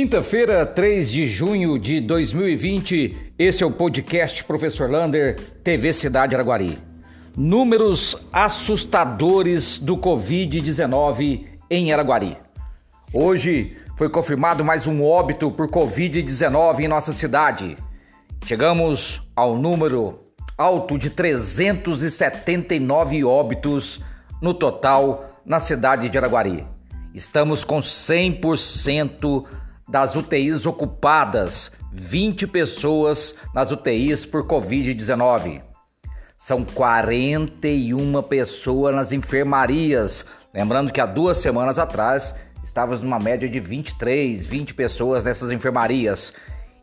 Quinta-feira, 3 de junho de 2020, esse é o podcast Professor Lander, TV Cidade Araguari. Números assustadores do Covid-19 em Araguari. Hoje foi confirmado mais um óbito por Covid-19 em nossa cidade. Chegamos ao número alto de 379 óbitos no total na cidade de Araguari. Estamos com 100% das UTIs ocupadas, 20 pessoas nas UTIs por Covid-19. São 41 pessoas nas enfermarias. Lembrando que há duas semanas atrás estávamos numa média de 23, 20 pessoas nessas enfermarias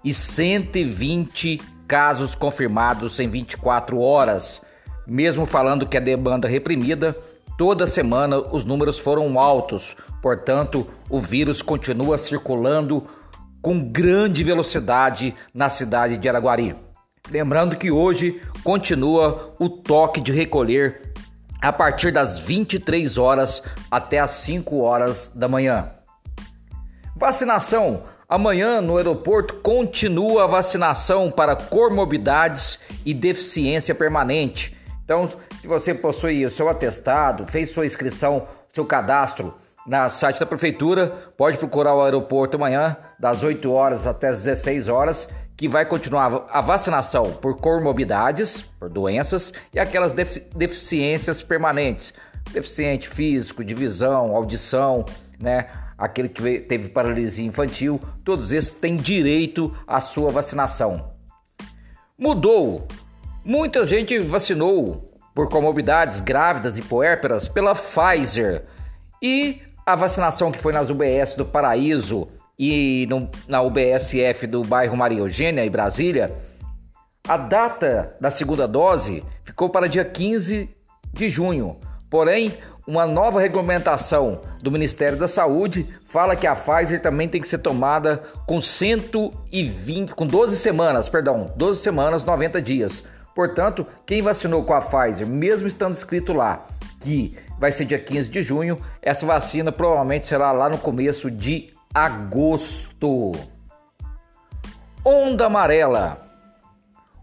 e 120 casos confirmados em 24 horas. Mesmo falando que é demanda reprimida, toda semana os números foram altos, Portanto, o vírus continua circulando com grande velocidade na cidade de Araguari. Lembrando que hoje continua o toque de recolher a partir das 23 horas até as 5 horas da manhã. Vacinação. Amanhã no aeroporto continua a vacinação para comorbidades e deficiência permanente. Então, se você possui o seu atestado, fez sua inscrição, seu cadastro no site da prefeitura, pode procurar o aeroporto amanhã, das 8 horas até as 16 horas, que vai continuar a vacinação por comorbidades, por doenças e aquelas deficiências permanentes, deficiente físico, de visão, audição, né? Aquele que teve paralisia infantil, todos esses têm direito à sua vacinação. Mudou. Muita gente vacinou por comorbidades grávidas e puérperas pela Pfizer. E a vacinação que foi nas UBS do Paraíso e no, na UBSF do bairro Maria Eugênia e Brasília, a data da segunda dose ficou para dia 15 de junho. Porém, uma nova regulamentação do Ministério da Saúde fala que a Pfizer também tem que ser tomada com 120, com 12 semanas, perdão, 12 semanas, 90 dias. Portanto, quem vacinou com a Pfizer, mesmo estando escrito lá que vai ser dia 15 de junho. Essa vacina provavelmente será lá no começo de agosto. Onda amarela.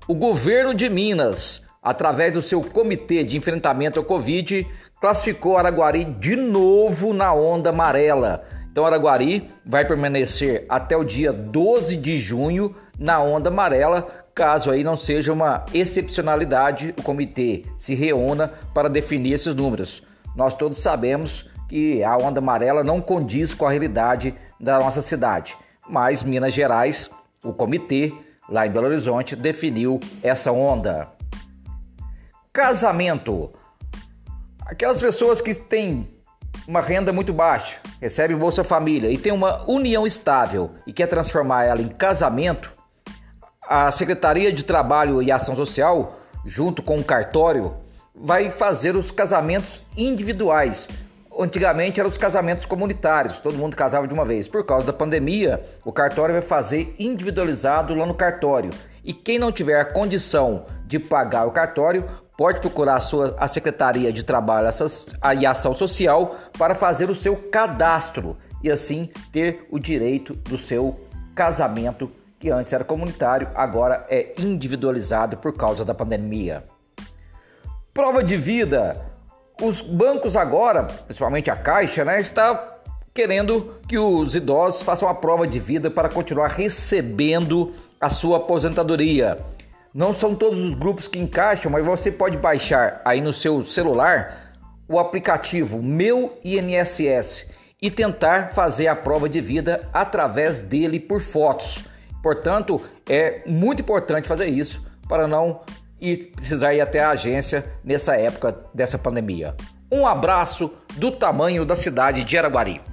O governo de Minas, através do seu comitê de enfrentamento ao Covid, classificou Araguari de novo na onda amarela. Então, Araguari vai permanecer até o dia 12 de junho na onda amarela, caso aí não seja uma excepcionalidade, o comitê se reúna para definir esses números. Nós todos sabemos que a onda amarela não condiz com a realidade da nossa cidade, mas Minas Gerais, o comitê lá em Belo Horizonte definiu essa onda. Casamento. Aquelas pessoas que têm uma renda muito baixa, recebem Bolsa Família e tem uma união estável e quer transformar ela em casamento, a Secretaria de Trabalho e Ação Social, junto com o cartório, vai fazer os casamentos individuais. Antigamente eram os casamentos comunitários, todo mundo casava de uma vez. Por causa da pandemia, o cartório vai fazer individualizado lá no cartório. E quem não tiver condição de pagar o cartório, pode procurar a, sua, a Secretaria de Trabalho e Ação Social para fazer o seu cadastro e assim ter o direito do seu casamento, que antes era comunitário, agora é individualizado por causa da pandemia. Prova de vida. Os bancos agora, principalmente a Caixa, né, está querendo que os idosos façam a prova de vida para continuar recebendo a sua aposentadoria. Não são todos os grupos que encaixam, mas você pode baixar aí no seu celular o aplicativo Meu INSS e tentar fazer a prova de vida através dele por fotos. Portanto, é muito importante fazer isso para não e precisar ir até a agência nessa época dessa pandemia. Um abraço do tamanho da cidade de Araguari.